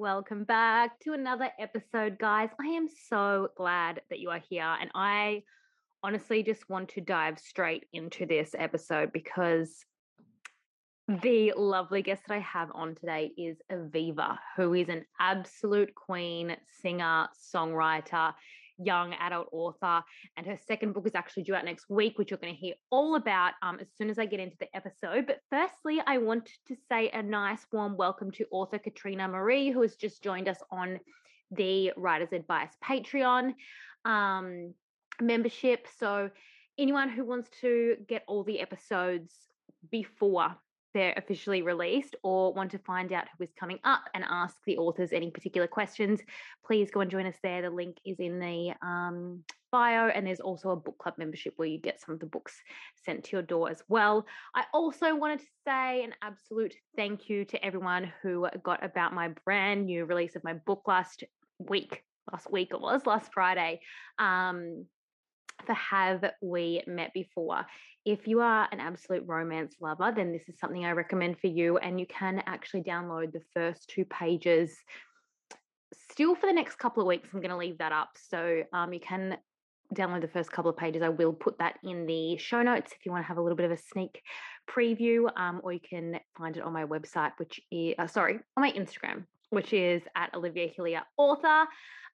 Welcome back to another episode, guys. I am so glad that you are here. And I honestly just want to dive straight into this episode because the lovely guest that I have on today is Aviva, who is an absolute queen, singer, songwriter young adult author. And her second book is actually due out next week, which you're going to hear all about um, as soon as I get into the episode. But firstly, I want to say a nice warm welcome to author Katrina Marie, who has just joined us on the Writer's Advice Patreon um, membership. So, anyone who wants to get all the episodes before they're officially released or want to find out who is coming up and ask the authors any particular questions, please go and join us there. The link is in the um, bio, and there's also a book club membership where you get some of the books sent to your door as well. I also wanted to say an absolute thank you to everyone who got about my brand new release of my book last week. Last week it was last Friday. Um, for Have We Met Before? If you are an absolute romance lover, then this is something I recommend for you. And you can actually download the first two pages still for the next couple of weeks. I'm going to leave that up. So um, you can download the first couple of pages. I will put that in the show notes if you want to have a little bit of a sneak preview, um, or you can find it on my website, which is, uh, sorry, on my Instagram, which is at Olivia Hillier Author.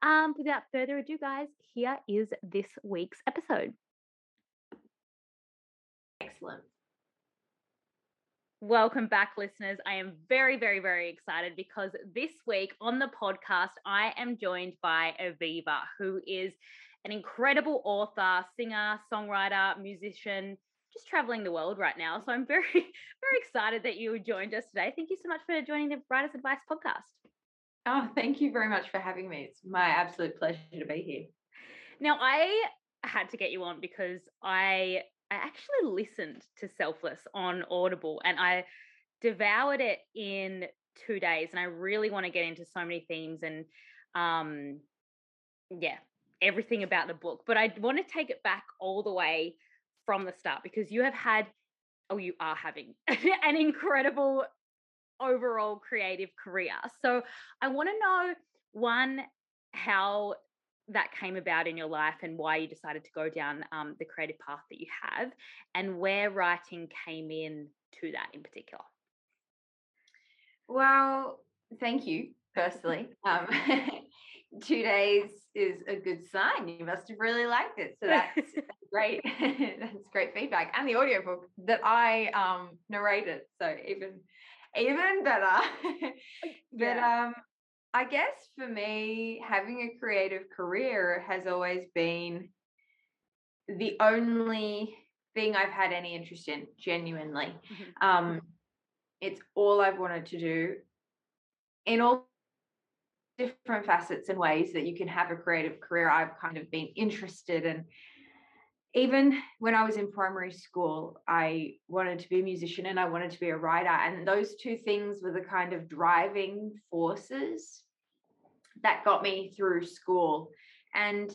Um, without further ado, guys, here is this week's episode. Excellent. Welcome back, listeners. I am very, very, very excited because this week on the podcast, I am joined by Aviva, who is an incredible author, singer, songwriter, musician, just traveling the world right now. So I'm very, very excited that you joined us today. Thank you so much for joining the Writer's Advice podcast. Oh, thank you very much for having me. It's my absolute pleasure to be here. Now, I had to get you on because I I actually listened to Selfless on Audible and I devoured it in two days. And I really want to get into so many themes and um yeah, everything about the book. But I want to take it back all the way from the start because you have had oh you are having an incredible overall creative career. So I want to know one, how that came about in your life and why you decided to go down um, the creative path that you have, and where writing came in to that in particular. Well, thank you, firstly. Um, two days is a good sign. You must have really liked it. So that's, great. that's great feedback. And the audiobook that I um, narrated. So even even better. but um, I guess for me, having a creative career has always been the only thing I've had any interest in, genuinely. Mm-hmm. Um, it's all I've wanted to do in all different facets and ways that you can have a creative career. I've kind of been interested in even when I was in primary school, I wanted to be a musician and I wanted to be a writer. And those two things were the kind of driving forces that got me through school. And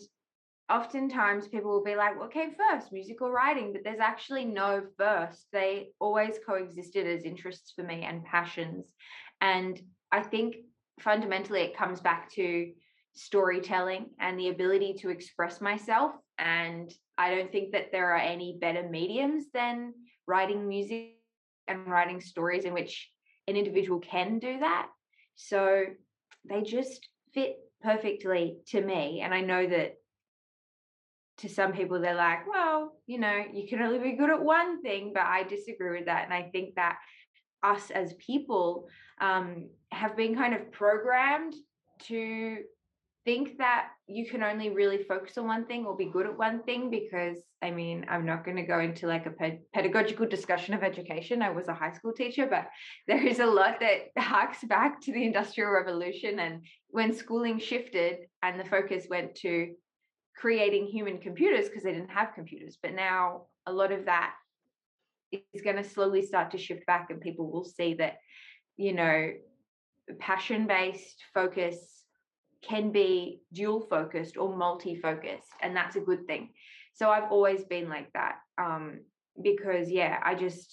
oftentimes people will be like, okay, first, musical writing, but there's actually no first. They always coexisted as interests for me and passions. And I think fundamentally it comes back to storytelling and the ability to express myself and I don't think that there are any better mediums than writing music and writing stories in which an individual can do that. So they just fit perfectly to me. And I know that to some people, they're like, well, you know, you can only be good at one thing, but I disagree with that. And I think that us as people um, have been kind of programmed to think that you can only really focus on one thing or be good at one thing because I mean, I'm not going to go into like a pedagogical discussion of education. I was a high school teacher, but there is a lot that harks back to the Industrial Revolution and when schooling shifted and the focus went to creating human computers because they didn't have computers. But now a lot of that is going to slowly start to shift back and people will see that, you know, passion based focus can be dual focused or multi focused, and that's a good thing. So I've always been like that um, because, yeah, I just,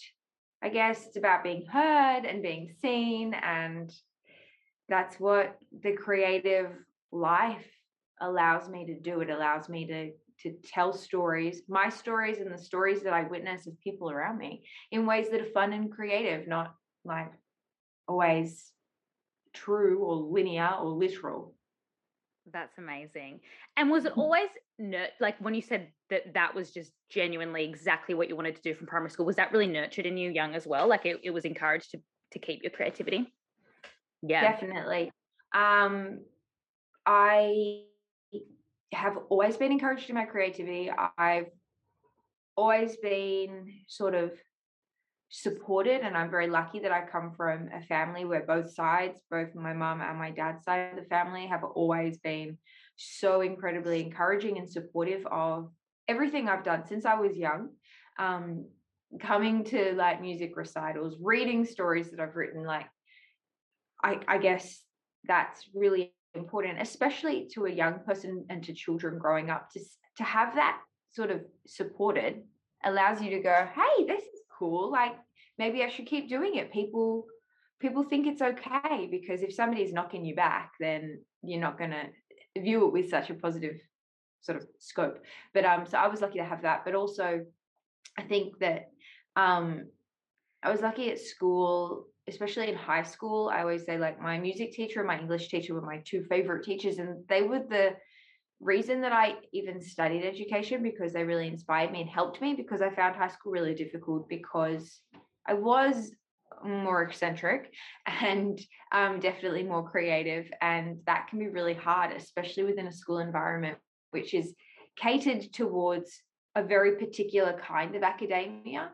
I guess it's about being heard and being seen, and that's what the creative life allows me to do. It allows me to to tell stories, my stories and the stories that I witness of people around me in ways that are fun and creative, not like always true or linear or literal. That's amazing. And was it mm-hmm. always nurt like when you said that that was just genuinely exactly what you wanted to do from primary school? Was that really nurtured in you young as well? Like it, it was encouraged to to keep your creativity? Yeah, definitely. Um, I have always been encouraged in my creativity. I've always been sort of supported and i'm very lucky that i come from a family where both sides both my mom and my dad's side of the family have always been so incredibly encouraging and supportive of everything i've done since i was young um, coming to like music recitals reading stories that i've written like i i guess that's really important especially to a young person and to children growing up to to have that sort of supported allows you to go hey this is cool like maybe i should keep doing it. People people think it's okay because if somebody's knocking you back then you're not to view it with such a positive sort of scope. But um so i was lucky to have that but also i think that um i was lucky at school especially in high school i always say like my music teacher and my english teacher were my two favorite teachers and they were the reason that I even studied education because they really inspired me and helped me because I found high school really difficult because I was more eccentric and um, definitely more creative. And that can be really hard, especially within a school environment, which is catered towards a very particular kind of academia.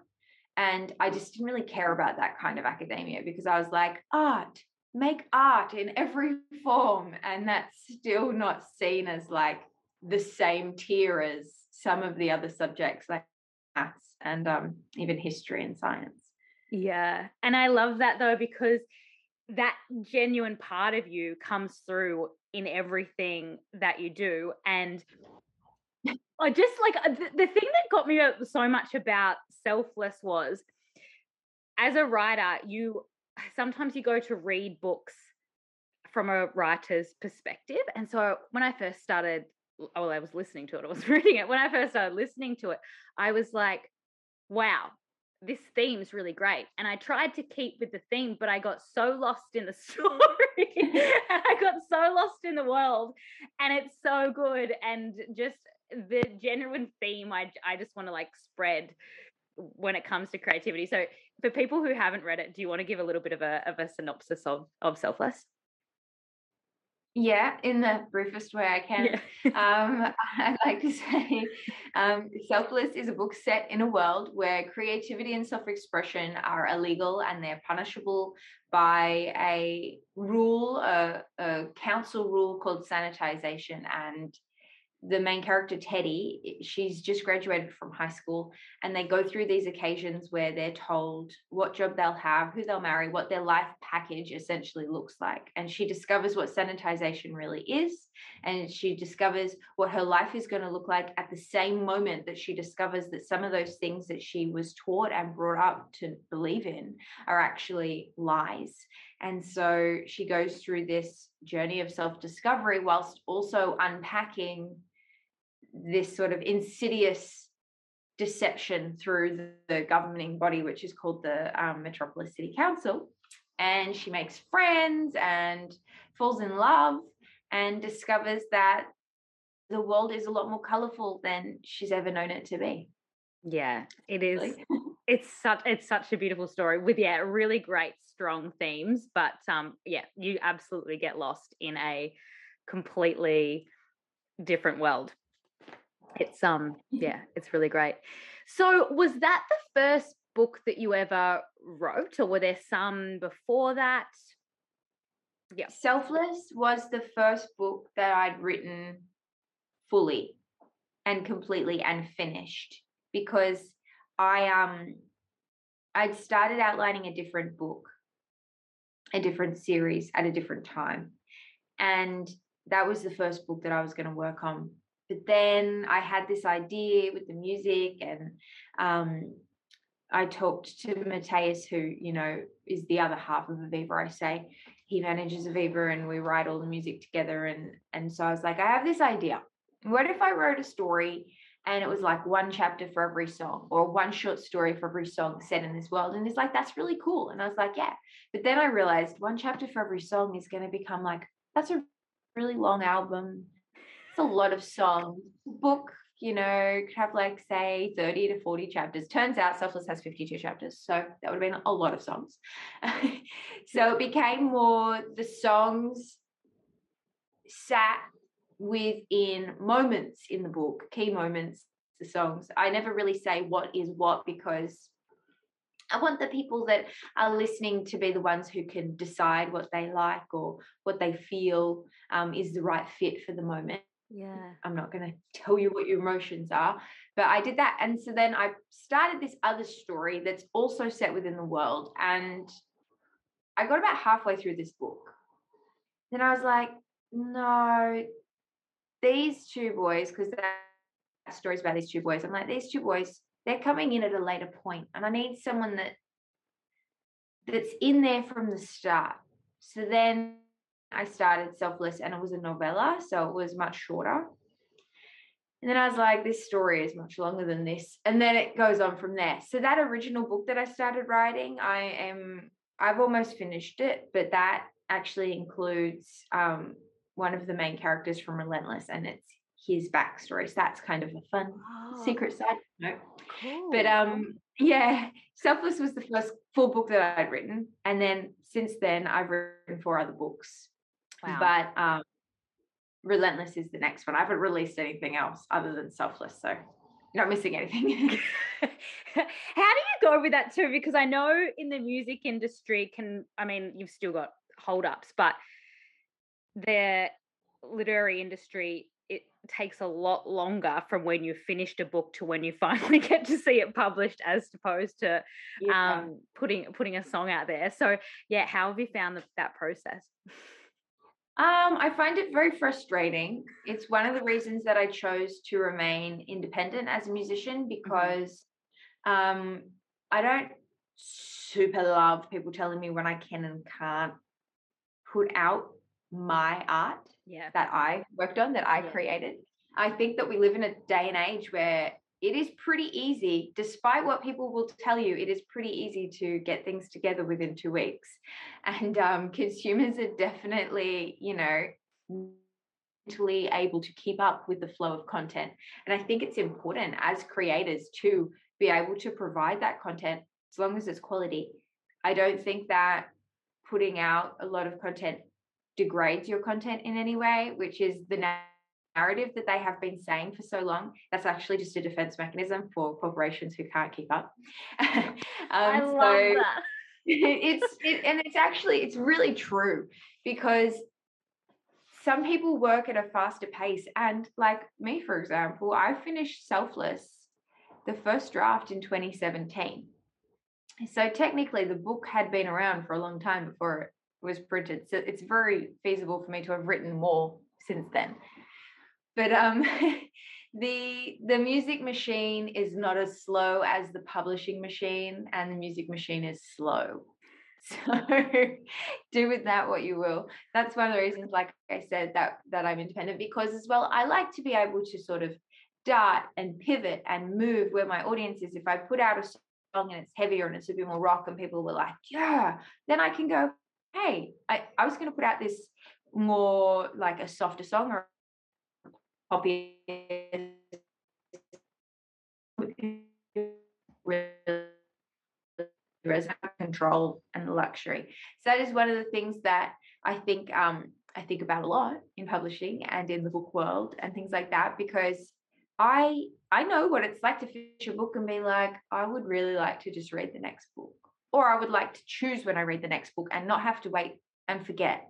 And I just didn't really care about that kind of academia because I was like, art, make art in every form and that's still not seen as like the same tier as some of the other subjects like maths and um, even history and science. Yeah and i love that though because that genuine part of you comes through in everything that you do and I just like uh, the, the thing that got me so much about selfless was as a writer you sometimes you go to read books from a writer's perspective. And so when I first started, well, I was listening to it, I was reading it. When I first started listening to it, I was like, wow, this theme's really great. And I tried to keep with the theme, but I got so lost in the story. I got so lost in the world. And it's so good. And just the genuine theme I, I just want to like spread when it comes to creativity. So for people who haven't read it, do you want to give a little bit of a of a synopsis of of Selfless? Yeah, in the briefest way I can. Yeah. um, I'd like to say um, Selfless is a book set in a world where creativity and self expression are illegal and they're punishable by a rule, a, a council rule called sanitization. And the main character Teddy, she's just graduated from high school, and they go through these occasions where they're told what job they'll have, who they'll marry, what their life package essentially looks like. And she discovers what sanitization really is, and she discovers what her life is going to look like at the same moment that she discovers that some of those things that she was taught and brought up to believe in are actually lies. And so she goes through this journey of self discovery whilst also unpacking this sort of insidious deception through the, governing body, which is called the um, Metropolis City Council. And she makes friends and falls in love and discovers that the world is a lot more colorful than she's ever known it to be. Yeah, it is. it's such it's such a beautiful story with yeah, really great strong themes, but um yeah, you absolutely get lost in a completely different world. It's um yeah, it's really great. So was that the first book that you ever wrote or were there some before that? Yeah. Selfless was the first book that I'd written fully and completely and finished because I um I'd started outlining a different book, a different series at a different time. And that was the first book that I was going to work on. But then I had this idea with the music, and um, I talked to Matthias, who, you know, is the other half of Aviva, I say. He manages Aviva and we write all the music together. And, and so I was like, I have this idea. What if I wrote a story and it was like one chapter for every song or one short story for every song set in this world and it's like that's really cool and i was like yeah but then i realized one chapter for every song is going to become like that's a really long album it's a lot of songs book you know could have like say 30 to 40 chapters turns out selfless has 52 chapters so that would have been a lot of songs so it became more the songs sat within moments in the book, key moments, the songs. I never really say what is what because I want the people that are listening to be the ones who can decide what they like or what they feel um, is the right fit for the moment. Yeah. I'm not going to tell you what your emotions are, but I did that. And so then I started this other story that's also set within the world. And I got about halfway through this book. Then I was like, no, these two boys, because that story's about these two boys, I'm like, these two boys, they're coming in at a later point, and I need someone that that's in there from the start. So then I started Selfless, and it was a novella, so it was much shorter. And then I was like, this story is much longer than this. And then it goes on from there. So that original book that I started writing, I am I've almost finished it, but that actually includes um, one of the main characters from Relentless, and it's his backstory. So that's kind of a fun oh, secret side note. Cool. But um, yeah, Selfless was the first full book that I'd written, and then since then I've written four other books. Wow. But um, Relentless is the next one. I haven't released anything else other than Selfless, so not missing anything. How do you go with that too? Because I know in the music industry, can I mean you've still got holdups, but the literary industry it takes a lot longer from when you've finished a book to when you finally get to see it published as opposed to yeah. um, putting putting a song out there so yeah how have you found the, that process um, I find it very frustrating. It's one of the reasons that I chose to remain independent as a musician mm-hmm. because um, I don't super love people telling me when I can and can't put out my art yeah. that I worked on, that I yeah. created. I think that we live in a day and age where it is pretty easy, despite what people will tell you, it is pretty easy to get things together within two weeks. And um, consumers are definitely, you know, mentally able to keep up with the flow of content. And I think it's important as creators to be able to provide that content as long as it's quality. I don't think that putting out a lot of content degrades your content in any way, which is the narrative that they have been saying for so long. That's actually just a defense mechanism for corporations who can't keep up. um, I love so that. it's it, and it's actually it's really true because some people work at a faster pace and like me for example i finished selfless the first draft in 2017 so technically the book had been around for a long time before it was printed. So it's very feasible for me to have written more since then. But um, the the music machine is not as slow as the publishing machine, and the music machine is slow. So do with that what you will. That's one of the reasons, like I said, that that I'm independent because as well, I like to be able to sort of dart and pivot and move where my audience is. If I put out a song and it's heavier and it's a bit more rock and people were like, yeah, then I can go, hey, I, I was going to put out this more like a softer song or poppy control and luxury. So that is one of the things that I think um, I think about a lot in publishing and in the book world and things like that because I I know what it's like to finish a book and be like, I would really like to just read the next book. Or I would like to choose when I read the next book and not have to wait and forget.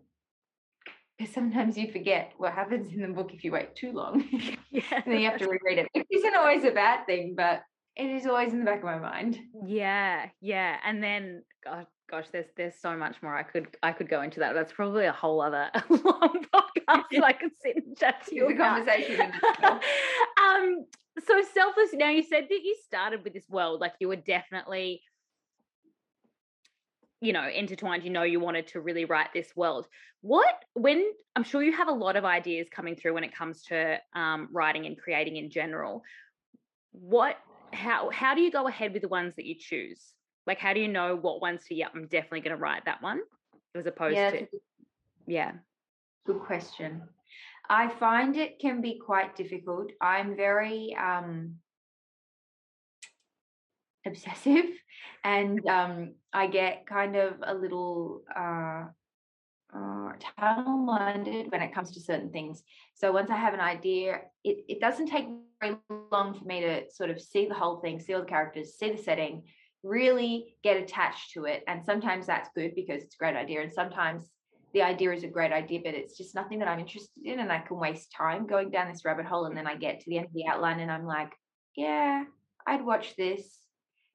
Because sometimes you forget what happens in the book if you wait too long. yeah. and then you have to reread it. It isn't always a bad thing, but it is always in the back of my mind. Yeah, yeah. And then God, gosh, there's there's so much more I could I could go into that. That's probably a whole other long podcast I could sit and chat to you. The conversation. um, so selfless. Now you said that you started with this world, like you were definitely, you know, intertwined. You know, you wanted to really write this world. What when I'm sure you have a lot of ideas coming through when it comes to um, writing and creating in general. What how how do you go ahead with the ones that you choose? Like, how do you know what ones to? Yeah, I'm definitely going to write that one, as opposed yeah, to, yeah. Good question. I find it can be quite difficult. I'm very um, obsessive, and um, I get kind of a little uh, uh, tunnel minded when it comes to certain things. So once I have an idea, it, it doesn't take very long for me to sort of see the whole thing, see all the characters, see the setting, really get attached to it. And sometimes that's good because it's a great idea. And sometimes the idea is a great idea, but it's just nothing that I'm interested in. And I can waste time going down this rabbit hole. And then I get to the end of the outline and I'm like, yeah, I'd watch this,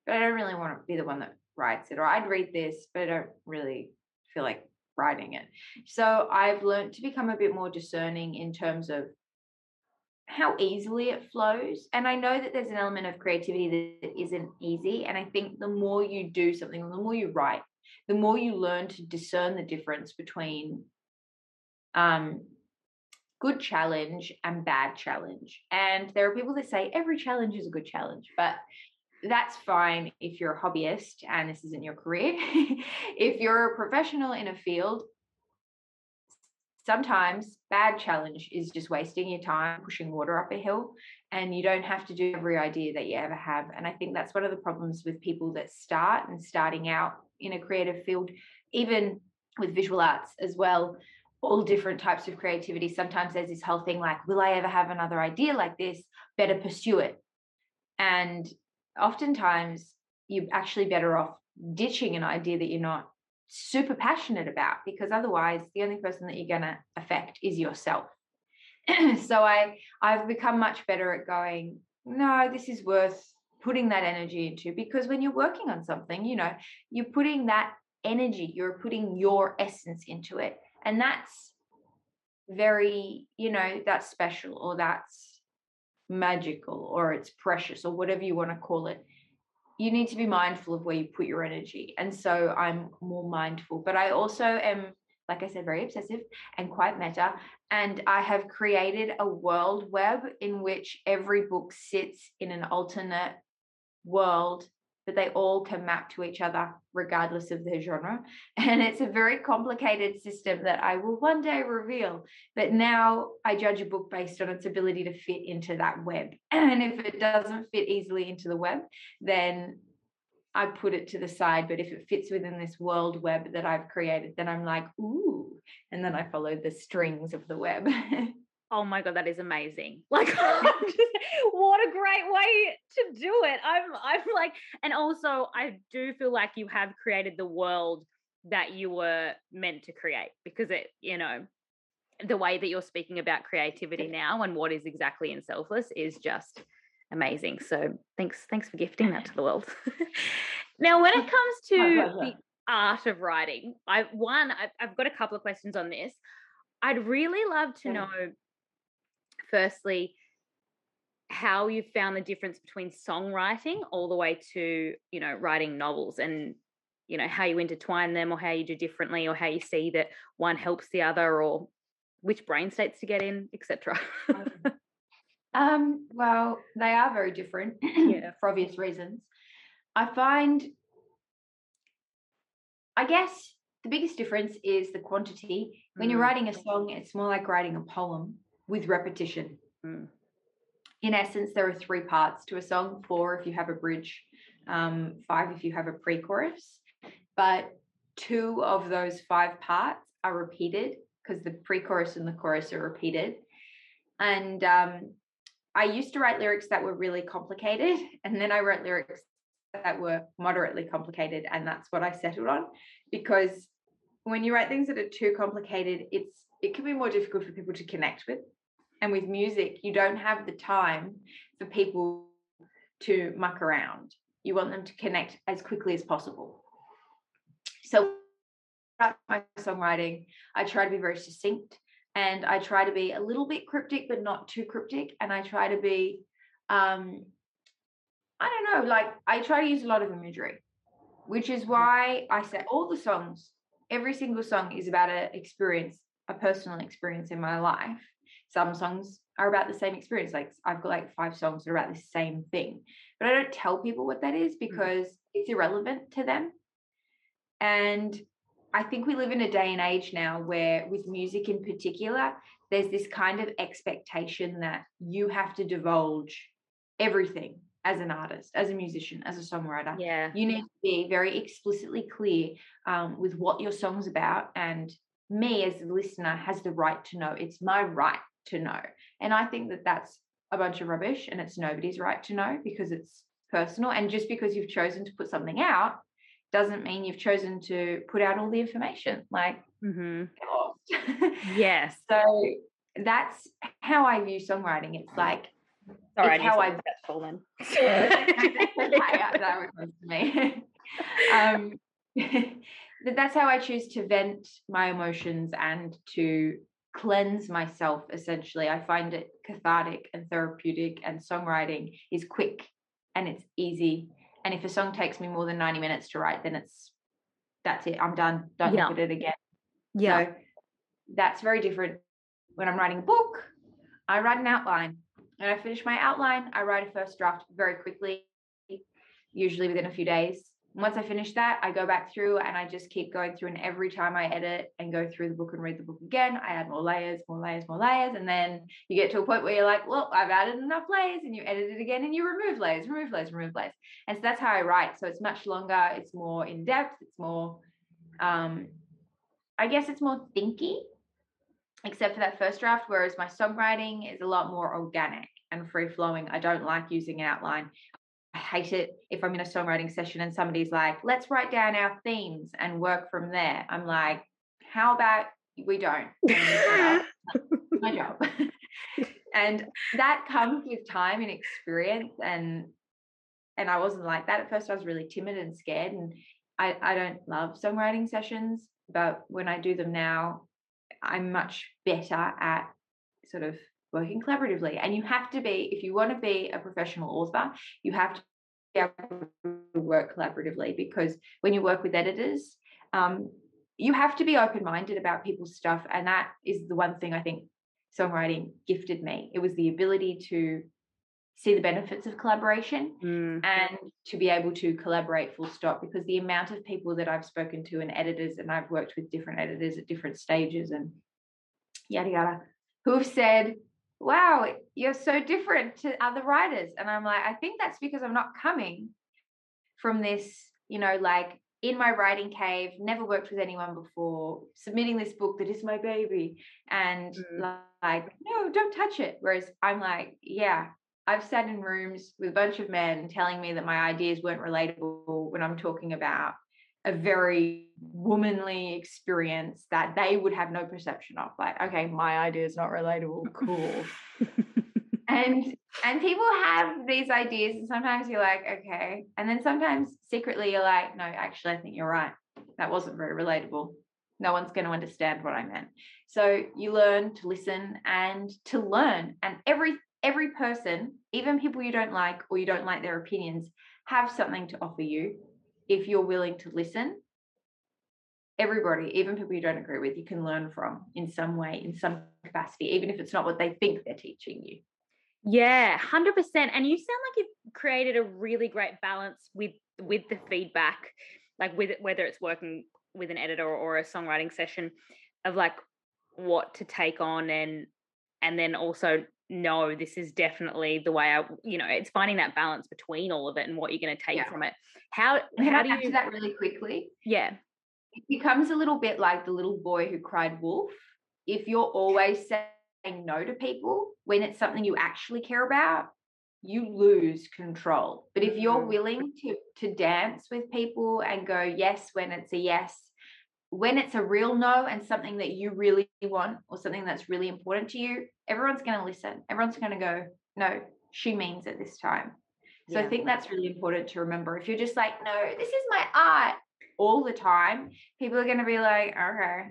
but I don't really want to be the one that writes it. Or I'd read this, but I don't really feel like writing it. So I've learned to become a bit more discerning in terms of how easily it flows. And I know that there's an element of creativity that isn't easy. And I think the more you do something, the more you write, the more you learn to discern the difference between um, good challenge and bad challenge. And there are people that say every challenge is a good challenge, but that's fine if you're a hobbyist and this isn't your career. if you're a professional in a field, sometimes bad challenge is just wasting your time pushing water up a hill and you don't have to do every idea that you ever have. And i think that's one of the problems with people that start and starting out in a creative field even with visual arts as well all different types of creativity. Sometimes there's this whole thing like will i ever have another idea like this? Better pursue it. And oftentimes you're actually better off ditching an idea that you're not super passionate about because otherwise the only person that you're going to affect is yourself. So i i've become much better at going no this is worth putting that energy into because when you're working on something you know you're putting that energy you're putting your essence into it and that's very you know that's special or that's magical or it's precious or whatever you want to call it you need to be mindful of where you put your energy. And so I'm more mindful, but I also am, like I said, very obsessive and quite meta. And I have created a world web in which every book sits in an alternate world but they all can map to each other regardless of their genre. And it's a very complicated system that I will one day reveal. But now I judge a book based on its ability to fit into that web. And if it doesn't fit easily into the web, then I put it to the side. But if it fits within this world web that I've created, then I'm like, ooh. And then I follow the strings of the web. oh my god that is amazing. Like what a great way to do it. I'm i'm like and also i do feel like you have created the world that you were meant to create because it you know the way that you're speaking about creativity now and what is exactly in selfless is just amazing. So thanks thanks for gifting that to the world. Now when it comes to the art of writing i one I've, I've got a couple of questions on this. I'd really love to know firstly how you found the difference between songwriting all the way to you know writing novels and you know how you intertwine them or how you do differently or how you see that one helps the other or which brain states to get in etc um well they are very different yeah. for obvious reasons. I find i guess the biggest difference is the quantity. When mm. you're writing a song it's more like writing a poem with repetition. Mm. In essence, there are three parts to a song four if you have a bridge, um, five if you have a pre chorus. But two of those five parts are repeated because the pre-chorus and the chorus are repeated. And um, I used to write lyrics that were really complicated, and then I wrote lyrics that were moderately complicated, and that's what I settled on because when you write things that are too complicated, it's it can be more difficult for people to connect with. And with music, you don't have the time for people to muck around. You want them to connect as quickly as possible. So my songwriting, I try to be very succinct and I try to be a little bit cryptic, but not too cryptic. And I try to be, um, I don't know, like I try to use a lot of imagery, which is mm. why I say all the songs, every single song is about an experience, a personal experience in my life. Some songs are about the same experience. Like I've got like five songs that are about the same thing, but I don't tell people what that is mm. because mm. it's irrelevant to them. And I think we live in a day and age now where, with music in particular, there's this kind of expectation that you have to divulge everything as an artist, as a musician, as a songwriter. Yeah. You need to be very explicitly clear um, with what your song's about. And me, as a listener, has the right to know. It's my right to know. And I think that that's a bunch of rubbish and it's nobody's right to know because it's personal. And just because you've chosen to put something out doesn't mean you've chosen to put out all the information. Like, mm-hmm. yes. so that's how I view songwriting. It's like, Sorry, it's how I that's fallen. that was to me. um, that's how I choose to vent my emotions and to cleanse myself. Essentially, I find it cathartic and therapeutic, and songwriting is quick and it's easy and if a song takes me more than 90 minutes to write, then it's that's it. I'm done. Don't yeah. look at it again. Yeah. So that's very different. When I'm writing a book, I write an outline. And I finish my outline, I write a first draft very quickly, usually within a few days once I finish that, I go back through and I just keep going through. And every time I edit and go through the book and read the book again, I add more layers, more layers, more layers. And then you get to a point where you're like, well, I've added enough layers and you edit it again and you remove layers, remove layers, remove layers. And so that's how I write. So it's much longer, it's more in depth, it's more, um, I guess it's more thinky, except for that first draft. Whereas my songwriting is a lot more organic and free flowing. I don't like using an outline. I hate it if I'm in a songwriting session and somebody's like, let's write down our themes and work from there. I'm like, how about we don't? my job. and that comes with time and experience and and I wasn't like that at first. I was really timid and scared and I, I don't love songwriting sessions, but when I do them now, I'm much better at sort of working collaboratively. And you have to be, if you want to be a professional author, you have to be able to work collaboratively because when you work with editors, um, you have to be open minded about people's stuff. And that is the one thing I think songwriting gifted me. It was the ability to see the benefits of collaboration mm. and to be able to collaborate full stop because the amount of people that I've spoken to and editors and I've worked with different editors at different stages and yada yada who have said wow, you're so different to other writers. And I'm like, I think that's because I'm not coming from this, you know, like in my writing cave, never worked with anyone before, submitting this book that is my baby, and mm. like, no, don't touch it. Whereas I'm like, yeah, I've sat in rooms with a bunch of men telling me that my ideas weren't relatable when I'm talking about a very womanly experience that they would have no perception of like okay my idea is not relatable cool. And and people have these ideas and sometimes you're like okay. And then sometimes secretly you're like no actually i think you're right. That wasn't very relatable. No one's going to understand what i meant. So you learn to listen and to learn and every every person even people you don't like or you don't like their opinions have something to offer you if you're willing to listen, everybody, even people you don't agree with, you can learn from in some way, in some capacity, even if it's not what they think they're teaching you. Yeah, 100%. And you sound like you've created a really great balance with with the feedback, like with whether it's working with an editor or a songwriting session of like what to take on and and then also no this is definitely the way i you know it's finding that balance between all of it and what you're going to take yeah. from it how how do you do that really quickly yeah it becomes a little bit like the little boy who cried wolf if you're always saying no to people when it's something you actually care about, you lose control. But if you're Mm. willing to to dance with people and go yes when it's a yes, when it's a real no and something that you really want or something that's really important to you, everyone's going to listen. Everyone's going to go, no, she means it this time. So Yeah. I think that's really important to remember. If you're just like, no, this is my art all the time, people are going to be like, okay.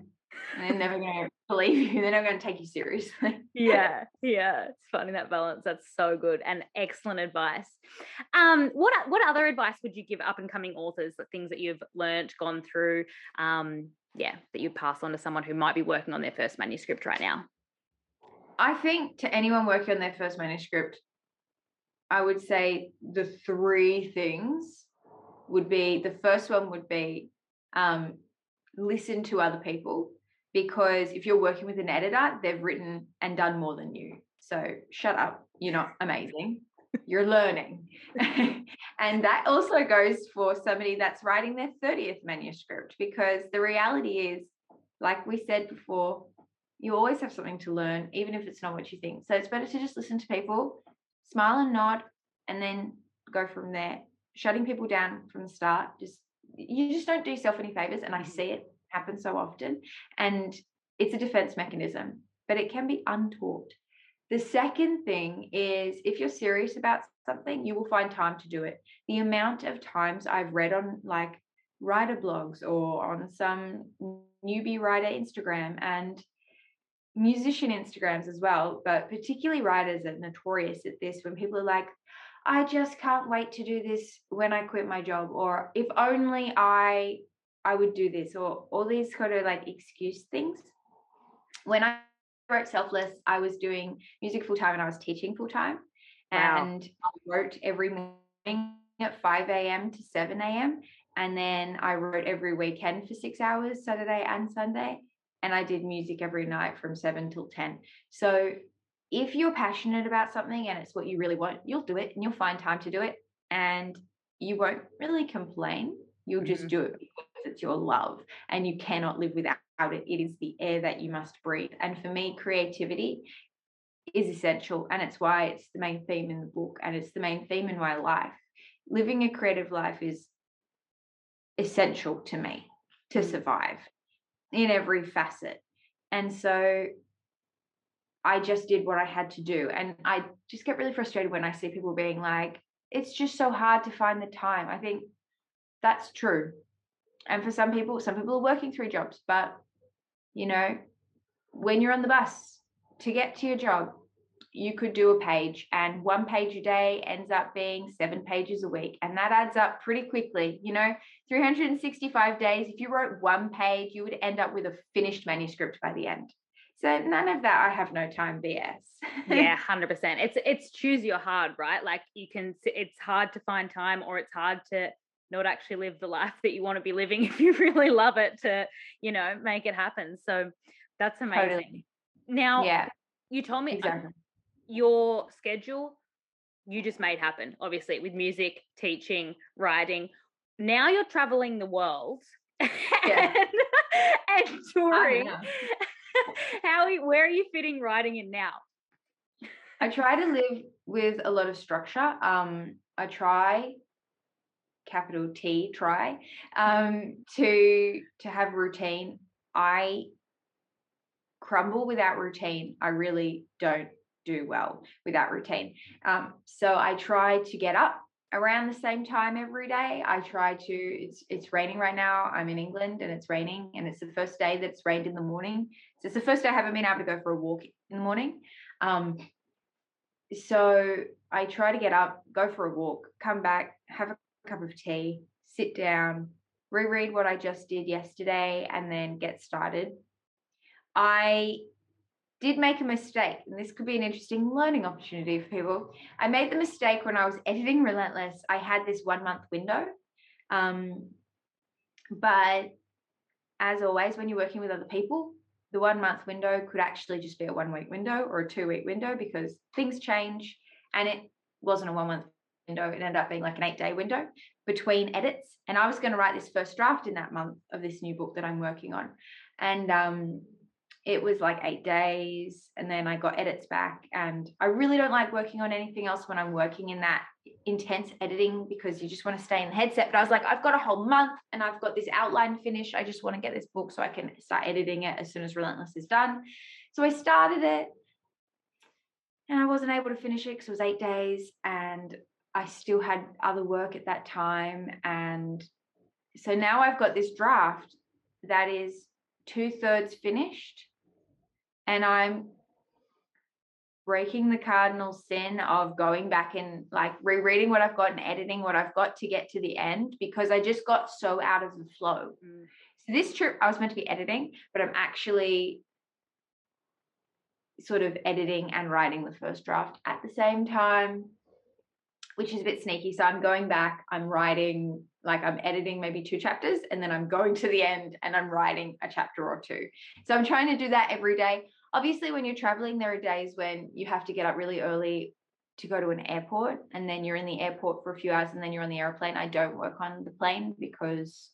And they're never going to believe you. They're not going to take you seriously. yeah, yeah. It's finding that balance. That's so good and excellent advice. Um, what what other advice would you give up and coming authors? The things that you've learnt, gone through, um, yeah, that you pass on to someone who might be working on their first manuscript right now. I think to anyone working on their first manuscript, I would say the three things would be the first one would be um, listen to other people because if you're working with an editor, they've written and done more than you. So shut up. You're not amazing. You're learning. and that also goes for somebody that's writing their 30th manuscript because the reality is, like we said before, you always have something to learn, even if it's not what you think. So it's better to just listen to people, smile and nod, and then go from there. Shutting people down from the start, just you just don't do yourself any favors. And I mm-hmm. see it happen so often. And it's a defense mechanism, but it can be untaught. The second thing is if you're serious about something, you will find time to do it. The amount of times I've read on like writer blogs or on some newbie writer Instagram and musician Instagrams as well, but particularly writers are notorious at this when people are like, I just can't wait to do this when I quit my job, or if only I I would do this, or all these kind of like excuse things. When I wrote Selfless, I was doing music full time and I was teaching full time. Wow. And I wrote every morning at 5 a.m. to 7 a.m. And then I wrote every weekend for six hours, Saturday and Sunday. And I did music every night from 7 till 10. So if you're passionate about something and it's what you really want, you'll do it and you'll find time to do it. And you won't really complain. You'll just Mhm. do it it's your love and you cannot live without it. It is the air that you must breathe. And for me, creativity is essential. And it's why it's the main theme in the book and it's the main theme in my life. Living a creative life is essential to me to Mm. survive in every facet. And so I just did what I had to do. And I just get really frustrated when I see people being like, it's just so hard to find the time. I think that's true. And for some people, some people are working three jobs, but you know, when you're on the bus to get to your job, you could do a page, and one page a day ends up being seven pages a week. And that adds up pretty quickly. You know, 365 days, if you wrote one page, you would end up with a finished manuscript by the end. So none of that I have no time BS. yeah, hundred percent. It's it's choose your hard, right? Like you can. It's hard to find time, or it's hard to not actually live the life that you want to be living if you really love it to, you know, make it happen. So that's amazing. Totally. Now, Yeah, you told me uh, exactly. your schedule you just made happen obviously with music teaching writing now you're traveling the world Yeah. and, and touring how where are you fitting writing in now I try to live with a lot of structure. Um, I try, capital T, try, um, to to have routine. I crumble without routine. I really don't do well without routine. Um, so I try to get up around the same time every day. I try to. It's it's raining right now. I'm in England and it's raining, and it's the first day that it's rained in the morning. So it's the first day I haven't been able to go for a walk in the morning. Um, so I try to get up, go for a walk, come back, have a cup of tea, sit down, reread what I just did yesterday, and then get started. I did make a mistake, and this could be an interesting learning opportunity for people. I made the mistake when I was editing Relentless. I had this one month window. Um, but as always, when you're working with other people, the one month window could actually just be a one week window or a two week window because things change. And it wasn't a one month window, it ended up being like an eight day window between edits. And I was going to write this first draft in that month of this new book that I'm working on. And um, it was like eight days and then I got edits back. And I really don't like working on anything else when I'm working in that intense editing because you just want to stay in the headset. But I was like, I've got a whole month and I've got this outline finished. I just want to get this book so I can start editing it as soon as Relentless is done. So I started it and I wasn't able to finish it because it was eight days and I still had other work at that time. And so now I've got this draft that is two thirds finished and I'm breaking the cardinal sin of going back and like rereading what I've got and editing what I've got to get to the end because I just got so out of the flow. Mm. So this trip I was meant to be editing, but I'm actually sort of editing and writing the first draft at the same time, which is a bit sneaky. So I'm going back, I'm writing, like I'm editing maybe two chapters, and then I'm going to the end and I'm writing a chapter or two. So I'm trying to do that every day obviously when you're traveling there are days when you have to get up really early to go to an airport and then you're in the airport for a few hours and then you're on the airplane i don't work on the plane because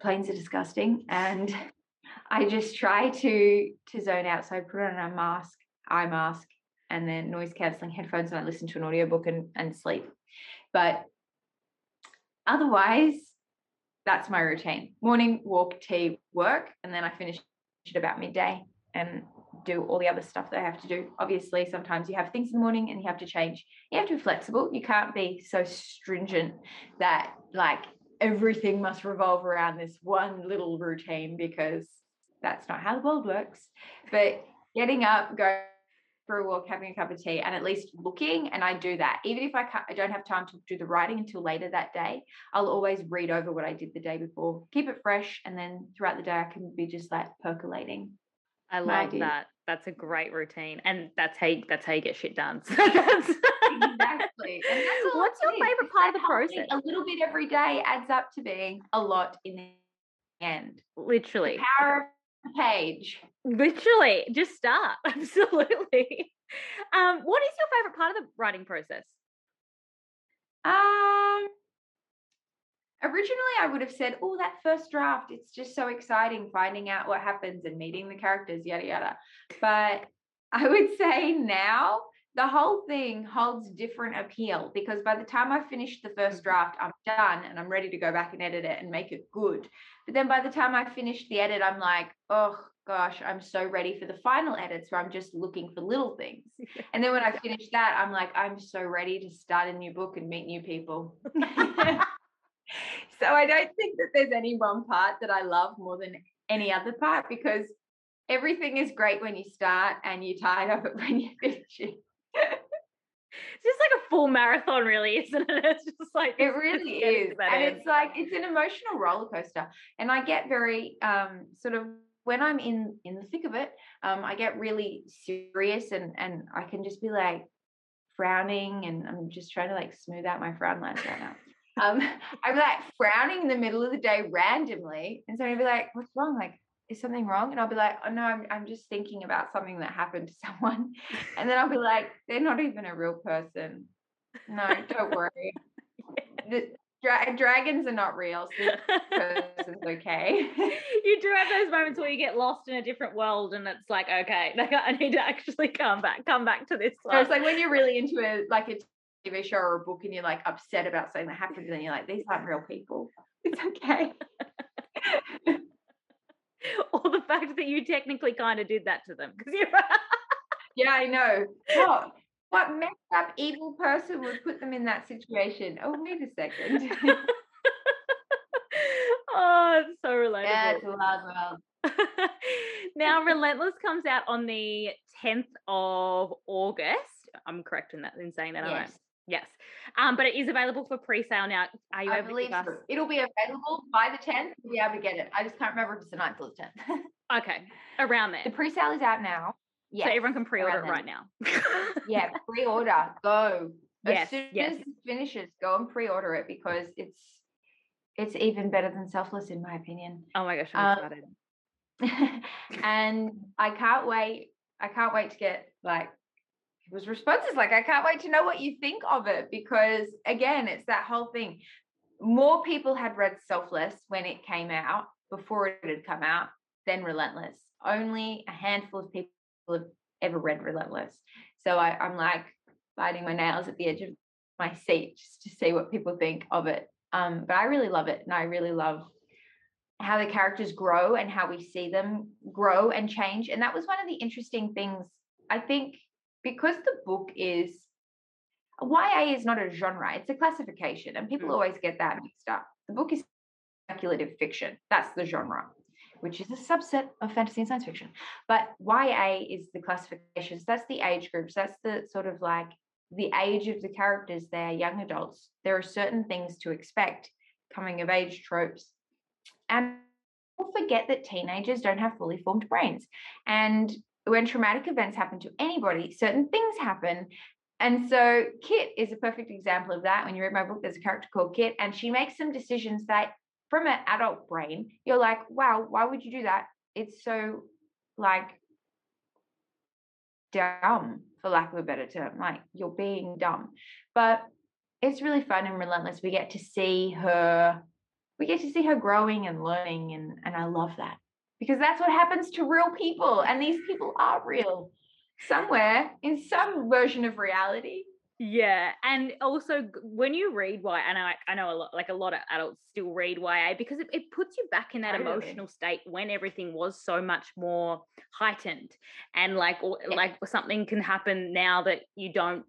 planes are disgusting and i just try to to zone out so i put on a mask eye mask and then noise cancelling headphones and i listen to an audiobook and, and sleep but otherwise that's my routine morning walk tea work and then i finish at about midday and do all the other stuff that I have to do. Obviously, sometimes you have things in the morning and you have to change. You have to be flexible. You can't be so stringent that like everything must revolve around this one little routine because that's not how the world works. But getting up, going for a walk, having a cup of tea, and at least looking, and I do that. Even if I can't, I don't have time to do the writing until later that day, I'll always read over what I did the day before, keep it fresh, and then throughout the day I can be just like percolating. I love that. That's a great routine, and that's how you, that's how you get shit done. So that's exactly. That's What's your favorite part of the process? A little bit every day adds up to being a lot in the end. Literally, the power of the page. Literally, just start. Absolutely. Um, what is your favorite part of the writing process? Um, originally I would have said, oh, that first draft, it's just so exciting finding out what happens and meeting the characters, yada, yada. But I would say now the whole thing holds different appeal because by the time I finish the first mm-hmm. draft, I'm done and I'm ready to go back and edit it and make it good. But then by the time I finish the edit, I'm like, oh gosh, I'm so ready for the final edits where I'm just looking for little things. And then when I finish that, I'm like, I'm so ready to start a new book and meet new people. so I don't think that there's any one part that I love more than any other part because everything is great when you start and you're tired of it when you finish it. It's just like a full marathon, really, isn't it? It's just like it really is, and end. it's like it's an emotional roller coaster. And I get very um, sort of when I'm in in the thick of it, um, I get really serious, and and I can just be like frowning, and I'm just trying to like smooth out my frown lines right now um, I'm like frowning in the middle of the day randomly. And so I'd be like, what's wrong? Like, is something wrong? And I'll be like, oh no, I'm, I'm just thinking about something that happened to someone. And then I'll be like, they're not even a real person. No, don't worry. the, dra- dragons are not real. So this person's okay. you do have those moments where you get lost in a different world and it's like, okay, I need to actually come back, come back to this. So it's like when you're really into a like a TV show or a book and you're like upset about something that happened, and then you're like, these aren't real people. It's okay. or the fact that you technically kind of did that to them because you're. yeah, I know. What what messed up evil person would put them in that situation? Oh, wait a second. oh, it's so relatable. Yeah, it's a wild world. now, Relentless comes out on the 10th of August. I'm correct in that in saying that, yes. Yes. Um, but it is available for pre-sale now. Are you I able believe to so. It'll be available by the 10th. We'll be able to get it. I just can't remember if it's the 9th or the 10th. okay. Around there. The pre-sale is out now. Yeah. So everyone can pre-order it right now. yeah, pre-order. Go. Yes, as soon yes. as it finishes, go and pre-order it because it's it's even better than selfless in my opinion. Oh my gosh, I'm um, excited. and I can't wait. I can't wait to get like people's responses. Like, I can't wait to know what you think of it because, again, it's that whole thing. More people had read Selfless when it came out before it had come out than Relentless. only a handful of people have ever read Relentless. So I, I'm like biting my nails at the edge of my seat just to see what people think of it. Um, but I really love it, and I really love how the characters grow and how we see them grow and change. And that was one of the interesting things. I think because the book is YA is not a genre, it's a classification, and people mm. always get that mixed up. The book is speculative fiction, that's the genre, which is a subset of fantasy and science fiction. But YA is the classifications, that's the age groups, that's the sort of like the age of the characters, they're young adults. There are certain things to expect, coming of age tropes. And people forget that teenagers don't have fully formed brains. And when traumatic events happen to anybody, certain things happen. And so Kit is a perfect example of that. When you read my book, there's a character called Kit, and she makes some decisions that, from an adult brain, you're like, wow, why would you do that? It's so like dumb, for lack of a better term. Like you're being dumb. But it's really fun and relentless. We get to see her, we get to see her growing and learning, and and I love that because that's what happens to real people, and these people are real somewhere in some version of reality. Yeah, and also when you read YA, and I, I know a lot, like a lot of adults still read YA because it, it puts you back in that totally. emotional state when everything was so much more heightened, and like yeah. like something can happen now that you don't,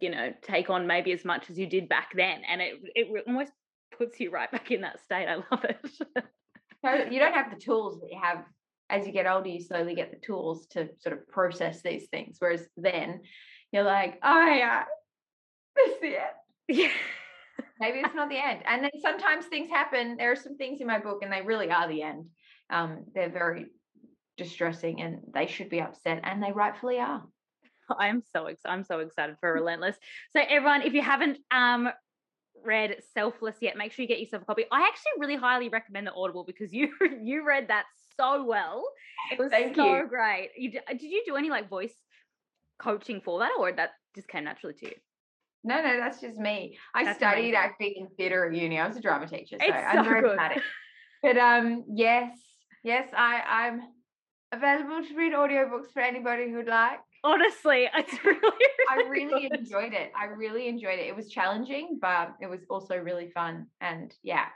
you know, take on maybe as much as you did back then, and it it almost puts you right back in that state. I love it. you don't have the tools that you have as you get older, you slowly get the tools to sort of process these things. Whereas then you're like, oh yeah, this is the end. Yeah. Maybe it's not the end. And then sometimes things happen. There are some things in my book, and they really are the end. Um, they're very distressing and they should be upset, and they rightfully are. I'm so excited. I'm so excited for Relentless. So everyone, if you haven't um read Selfless yet, make sure you get yourself a copy. I actually really highly recommend the Audible because you you read that so well. It was Thank so you. great. You did you do any like voice coaching for that, or that just came naturally to you? No, no, that's just me. I that's studied amazing. acting in theatre at uni. I was a drama teacher, so, I'm very good. dramatic. But um, yes, yes, I I'm available to read audiobooks for anybody who'd like. Honestly, it's really, really I really good. enjoyed it. I really enjoyed it. It was challenging, but it was also really fun. And yeah,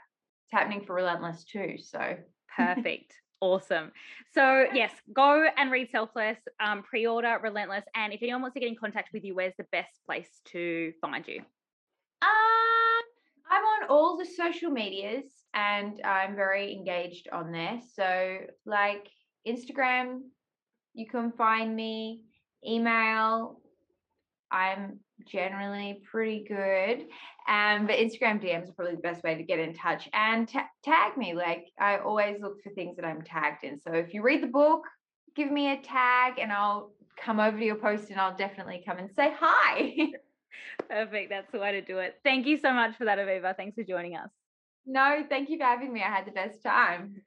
it's happening for Relentless too. So perfect. Awesome. So yes, go and read Selfless, um, pre-order Relentless, and if anyone wants to get in contact with you, where's the best place to find you? Um, I'm on all the social medias, and I'm very engaged on there. So like Instagram, you can find me email. I'm generally pretty good. Um, but Instagram DMs are probably the best way to get in touch and ta- tag me. Like I always look for things that I'm tagged in. So if you read the book, give me a tag and I'll come over to your post and I'll definitely come and say hi. Perfect. That's the way to do it. Thank you so much for that, Aviva. Thanks for joining us. No, thank you for having me. I had the best time.